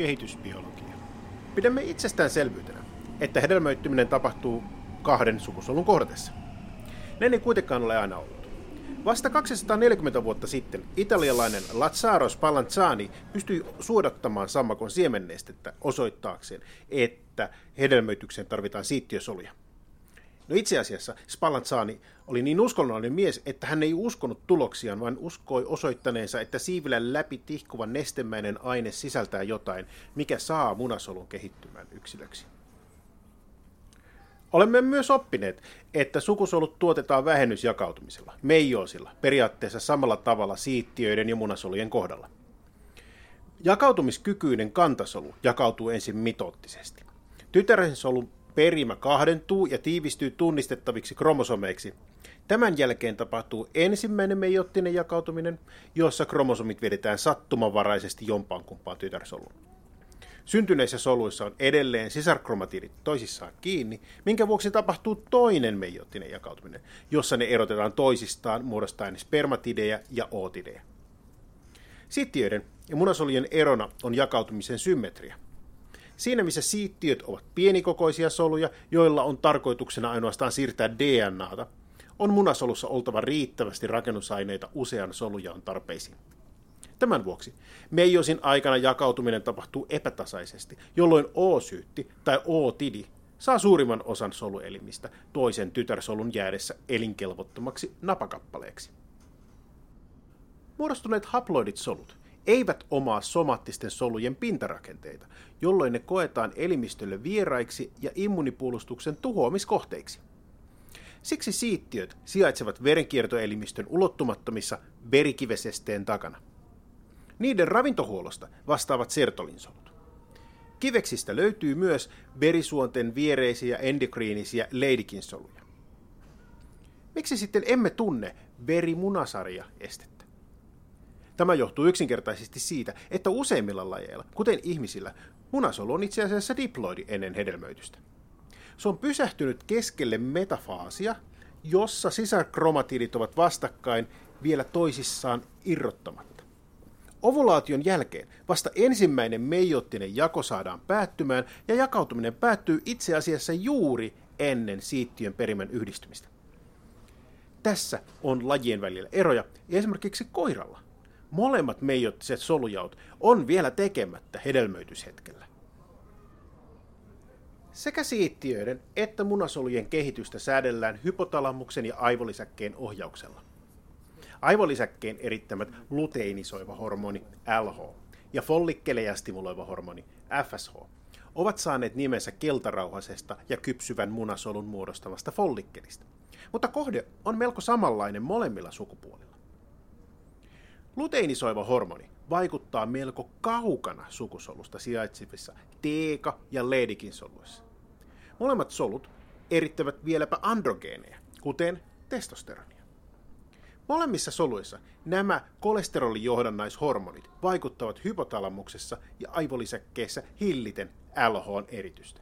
kehitysbiologia. Pidämme itsestäänselvyytenä, että hedelmöittyminen tapahtuu kahden sukusolun kohdatessa. Näin ei kuitenkaan ole aina ollut. Vasta 240 vuotta sitten italialainen Lazzaro Spallanzani pystyi suodattamaan sammakon siemennestettä osoittaakseen, että hedelmöitykseen tarvitaan siittiösoluja. No itse asiassa Spallanzani oli niin uskonnollinen mies, että hän ei uskonut tuloksiaan, vaan uskoi osoittaneensa, että siivilän läpi tihkuva nestemäinen aine sisältää jotain, mikä saa munasolun kehittymään yksilöksi. Olemme myös oppineet, että sukusolut tuotetaan vähennysjakautumisella, meijoosilla, periaatteessa samalla tavalla siittiöiden ja munasolujen kohdalla. Jakautumiskykyinen kantasolu jakautuu ensin mitoottisesti. Tytärensolu perimä kahdentuu ja tiivistyy tunnistettaviksi kromosomeiksi. Tämän jälkeen tapahtuu ensimmäinen meiottinen jakautuminen, jossa kromosomit vedetään sattumanvaraisesti jompaan kumpaan tytärsoluun. Syntyneissä soluissa on edelleen sisarkromatiidit toisissaan kiinni, minkä vuoksi tapahtuu toinen meiottinen jakautuminen, jossa ne erotetaan toisistaan muodostaen spermatideja ja ootideja. Siittiöiden ja munasolujen erona on jakautumisen symmetria. Siinä missä siittiöt ovat pienikokoisia soluja, joilla on tarkoituksena ainoastaan siirtää DNAta, on munasolussa oltava riittävästi rakennusaineita usean solujaon tarpeisiin. Tämän vuoksi meijosin aikana jakautuminen tapahtuu epätasaisesti, jolloin O-syytti tai O-tidi saa suurimman osan soluelimistä toisen tytärsolun jäädessä elinkelvottomaksi napakappaleeksi. Muodostuneet haploidit solut eivät omaa somaattisten solujen pintarakenteita, jolloin ne koetaan elimistölle vieraiksi ja immunipuolustuksen tuhoamiskohteiksi. Siksi siittiöt sijaitsevat verenkiertoelimistön ulottumattomissa verikivesesteen takana. Niiden ravintohuollosta vastaavat sertolinsolut. Kiveksistä löytyy myös verisuonten viereisiä endokriinisiä leidikinsoluja. Miksi sitten emme tunne verimunasarja estettä? Tämä johtuu yksinkertaisesti siitä, että useimmilla lajeilla, kuten ihmisillä, munasolu on itse asiassa diploidi ennen hedelmöitystä. Se on pysähtynyt keskelle metafaasia, jossa sisarkromatiidit ovat vastakkain vielä toisissaan irrottamatta. Ovulaation jälkeen vasta ensimmäinen meijottinen jako saadaan päättymään ja jakautuminen päättyy itse asiassa juuri ennen siittiön perimän yhdistymistä. Tässä on lajien välillä eroja, esimerkiksi koiralla. Molemmat meijottiset solujaut on vielä tekemättä hedelmöityshetkellä. Sekä siittiöiden että munasolujen kehitystä säädellään hypotalamuksen ja aivolisäkkeen ohjauksella aivolisäkkeen erittämät luteinisoiva hormoni LH ja follikkeleja stimuloiva hormoni FSH ovat saaneet nimensä keltarauhasesta ja kypsyvän munasolun muodostavasta follikkelista. Mutta kohde on melko samanlainen molemmilla sukupuolilla. Luteinisoiva hormoni vaikuttaa melko kaukana sukusolusta sijaitsevissa teeka- ja leedikin soluissa. Molemmat solut erittävät vieläpä androgeeneja, kuten testosteronia. Molemmissa soluissa nämä kolesterolijohdannaishormonit vaikuttavat hypotalamuksessa ja aivolisäkkeessä hilliten LH-eritystä.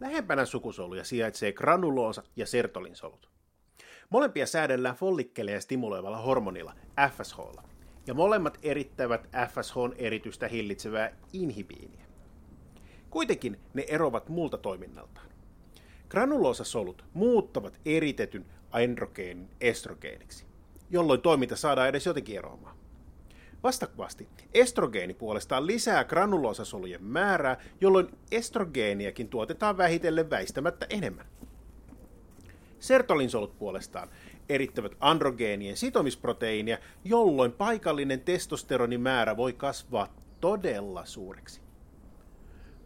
Lähempänä sukusoluja sijaitsee granuloosa ja sertolinsolut. Molempia säädellään follikkeleja stimuloivalla hormonilla FSHlla, ja molemmat erittävät FSHn eritystä hillitsevää inhibiiniä. Kuitenkin ne erovat muulta toiminnaltaan. Granuloosasolut muuttavat eritetyn androgeenin estrogeeniksi, jolloin toiminta saadaan edes jotenkin eroamaan. Vastaavasti estrogeeni puolestaan lisää granuloosasolujen määrää, jolloin estrogeeniakin tuotetaan vähitellen väistämättä enemmän. Sertolinsolut puolestaan erittävät androgeenien sitomisproteiinia, jolloin paikallinen testosteronimäärä voi kasvaa todella suureksi.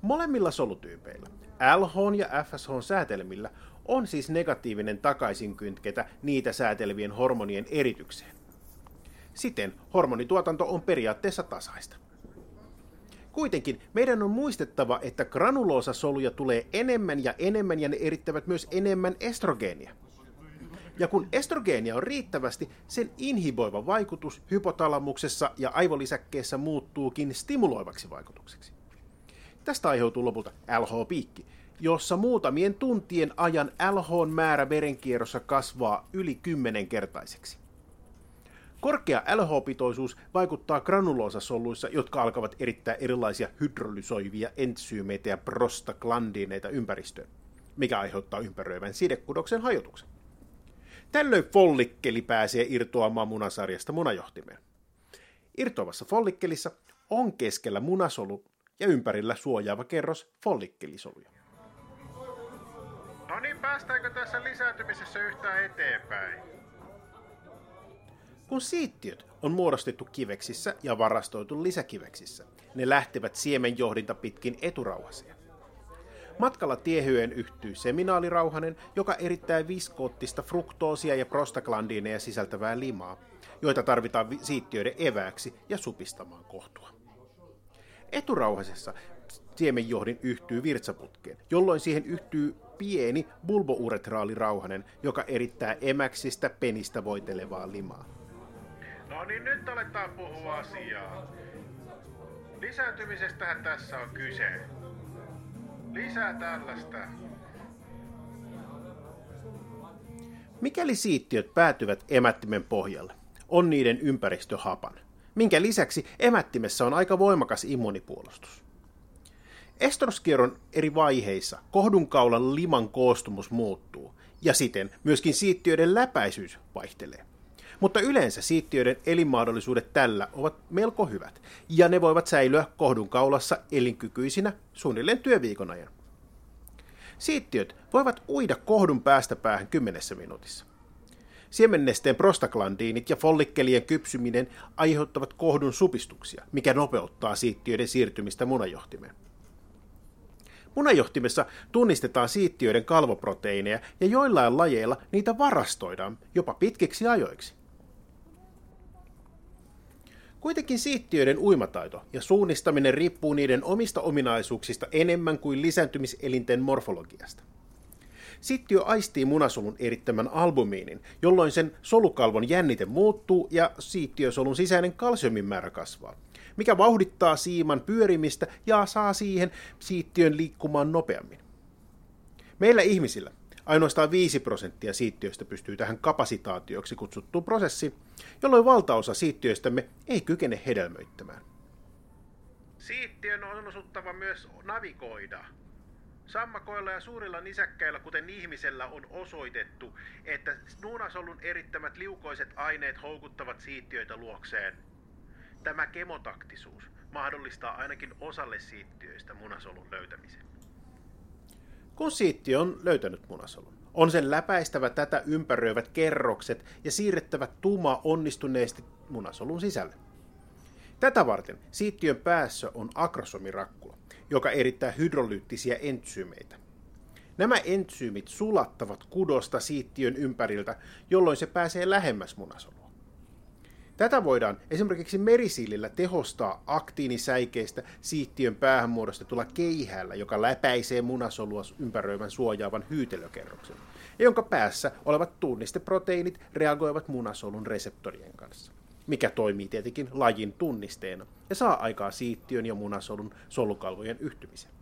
Molemmilla solutyypeillä, LH ja FSH säätelmillä, on siis negatiivinen takaisinkyntketä niitä säätelevien hormonien eritykseen. Siten hormonituotanto on periaatteessa tasaista. Kuitenkin meidän on muistettava, että granuloosasoluja tulee enemmän ja enemmän ja ne erittävät myös enemmän estrogeenia. Ja kun estrogeenia on riittävästi, sen inhiboiva vaikutus hypotalamuksessa ja aivolisäkkeessä muuttuukin stimuloivaksi vaikutukseksi. Tästä aiheutuu lopulta LH-piikki, jossa muutamien tuntien ajan LH määrä verenkierrossa kasvaa yli kymmenenkertaiseksi. Korkea LH-pitoisuus vaikuttaa granuloosasoluissa, jotka alkavat erittää erilaisia hydrolysoivia entsyymeitä ja prostaglandiineita ympäristöön, mikä aiheuttaa ympäröivän sidekudoksen hajotuksen. Tällöin follikkeli pääsee irtoamaan munasarjasta munajohtimeen. Irtoavassa follikkelissa on keskellä munasolu ja ympärillä suojaava kerros follikkelisoluja. No niin, päästäänkö tässä lisääntymisessä yhtään eteenpäin? Kun siittiöt on muodostettu kiveksissä ja varastoitu lisäkiveksissä, ne lähtevät siemenjohdinta pitkin eturauhaseen. Matkalla tiehyeen yhtyy seminaalirauhanen, joka erittää viskoottista fruktoosia ja prostaglandiineja sisältävää limaa, joita tarvitaan siittiöiden evääksi ja supistamaan kohtua. Eturauhasessa siemenjohdin yhtyy virtsaputkeen, jolloin siihen yhtyy pieni bulbouretraalirauhanen, joka erittää emäksistä penistä voitelevaa limaa. No niin, nyt aletaan puhua asiaa. Lisääntymisestähän tässä on kyse. Lisää tällaista. Mikäli siittiöt päätyvät emättimen pohjalle, on niiden ympäristö hapan, minkä lisäksi emättimessä on aika voimakas immunipuolustus. Estroskierron eri vaiheissa kohdunkaulan liman koostumus muuttuu, ja siten myöskin siittiöiden läpäisyys vaihtelee. Mutta yleensä siittiöiden elinmahdollisuudet tällä ovat melko hyvät, ja ne voivat säilyä kohdunkaulassa elinkykyisinä suunnilleen työviikon ajan. Siittiöt voivat uida kohdun päästä päähän kymmenessä minuutissa. Siemennesteen prostaglandiinit ja follikkelien kypsyminen aiheuttavat kohdun supistuksia, mikä nopeuttaa siittiöiden siirtymistä munajohtimeen. Munajohtimessa tunnistetaan siittiöiden kalvoproteiineja ja joillain lajeilla niitä varastoidaan jopa pitkiksi ajoiksi. Kuitenkin siittiöiden uimataito ja suunnistaminen riippuu niiden omista ominaisuuksista enemmän kuin lisääntymiselinten morfologiasta. Siittiö aistii munasolun erittämän albumiinin, jolloin sen solukalvon jännite muuttuu ja siittiösolun sisäinen kalsiumin määrä kasvaa, mikä vauhdittaa siiman pyörimistä ja saa siihen siittiön liikkumaan nopeammin. Meillä ihmisillä ainoastaan 5 prosenttia siittiöistä pystyy tähän kapasitaatioksi kutsuttuun prosessiin, jolloin valtaosa siittiöistämme ei kykene hedelmöittämään. Siittiön on osuttava myös navigoida. Sammakoilla ja suurilla nisäkkäillä, kuten ihmisellä, on osoitettu, että nuunasolun erittämät liukoiset aineet houkuttavat siittiöitä luokseen. Tämä kemotaktisuus mahdollistaa ainakin osalle siittiöistä munasolun löytämisen. Kun siittiö on löytänyt munasolun, on sen läpäistävä tätä ympäröivät kerrokset ja siirrettävä tuma onnistuneesti munasolun sisälle. Tätä varten siittiön päässä on akrosomirakkula, joka erittää hydrolyyttisiä entsyymeitä. Nämä entsyymit sulattavat kudosta siittiön ympäriltä, jolloin se pääsee lähemmäs munasolua. Tätä voidaan esimerkiksi merisiilillä tehostaa aktiinisäikeistä siittiön päähän muodostetulla keihällä, joka läpäisee munasolua ympäröivän suojaavan hyytelökerroksen, ja jonka päässä olevat tunnisteproteiinit reagoivat munasolun reseptorien kanssa, mikä toimii tietenkin lajin tunnisteena ja saa aikaa siittiön ja munasolun solukalvojen yhtymisen.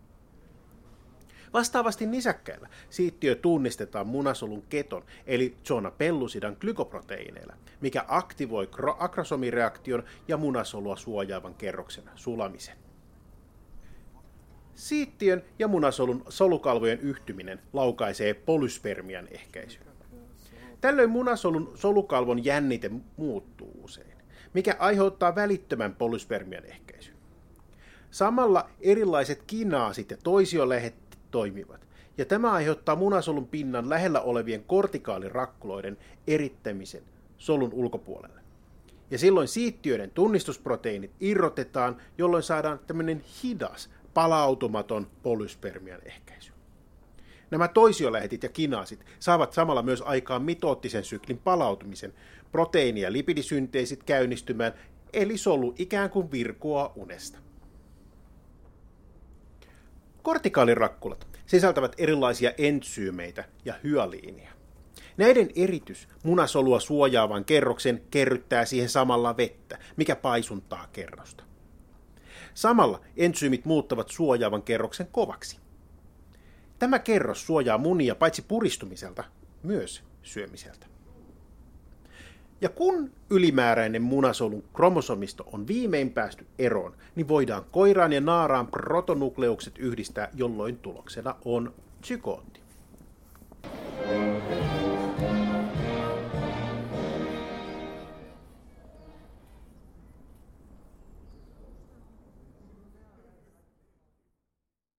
Vastaavasti nisäkkäillä siittiö tunnistetaan munasolun keton eli zona pellusidan glykoproteiineilla, mikä aktivoi akrosomireaktion ja munasolua suojaavan kerroksen sulamisen. Siittiön ja munasolun solukalvojen yhtyminen laukaisee polyspermian ehkäisyyn. Tällöin munasolun solukalvon jännite muuttuu usein, mikä aiheuttaa välittömän polyspermian ehkäisyn. Samalla erilaiset kinaasit ja toisiolehet toimivat. Ja tämä aiheuttaa munasolun pinnan lähellä olevien kortikaalirakkuloiden erittämisen solun ulkopuolelle. Ja silloin siittiöiden tunnistusproteiinit irrotetaan, jolloin saadaan tämmöinen hidas, palautumaton polyspermian ehkäisy. Nämä toisiolähetit ja kinaasit saavat samalla myös aikaan mitoottisen syklin palautumisen, proteiini- ja lipidisynteesit käynnistymään, eli solu ikään kuin virkoaa unesta. Kortikaalirakkulat sisältävät erilaisia entsyymeitä ja hyaliinia. Näiden eritys munasolua suojaavan kerroksen kerryttää siihen samalla vettä, mikä paisuntaa kerrosta. Samalla entsyymit muuttavat suojaavan kerroksen kovaksi. Tämä kerros suojaa munia paitsi puristumiselta, myös syömiseltä. Ja kun ylimääräinen munasolun kromosomisto on viimein päästy eroon, niin voidaan koiraan ja naaraan protonukleukset yhdistää, jolloin tuloksena on psykootti.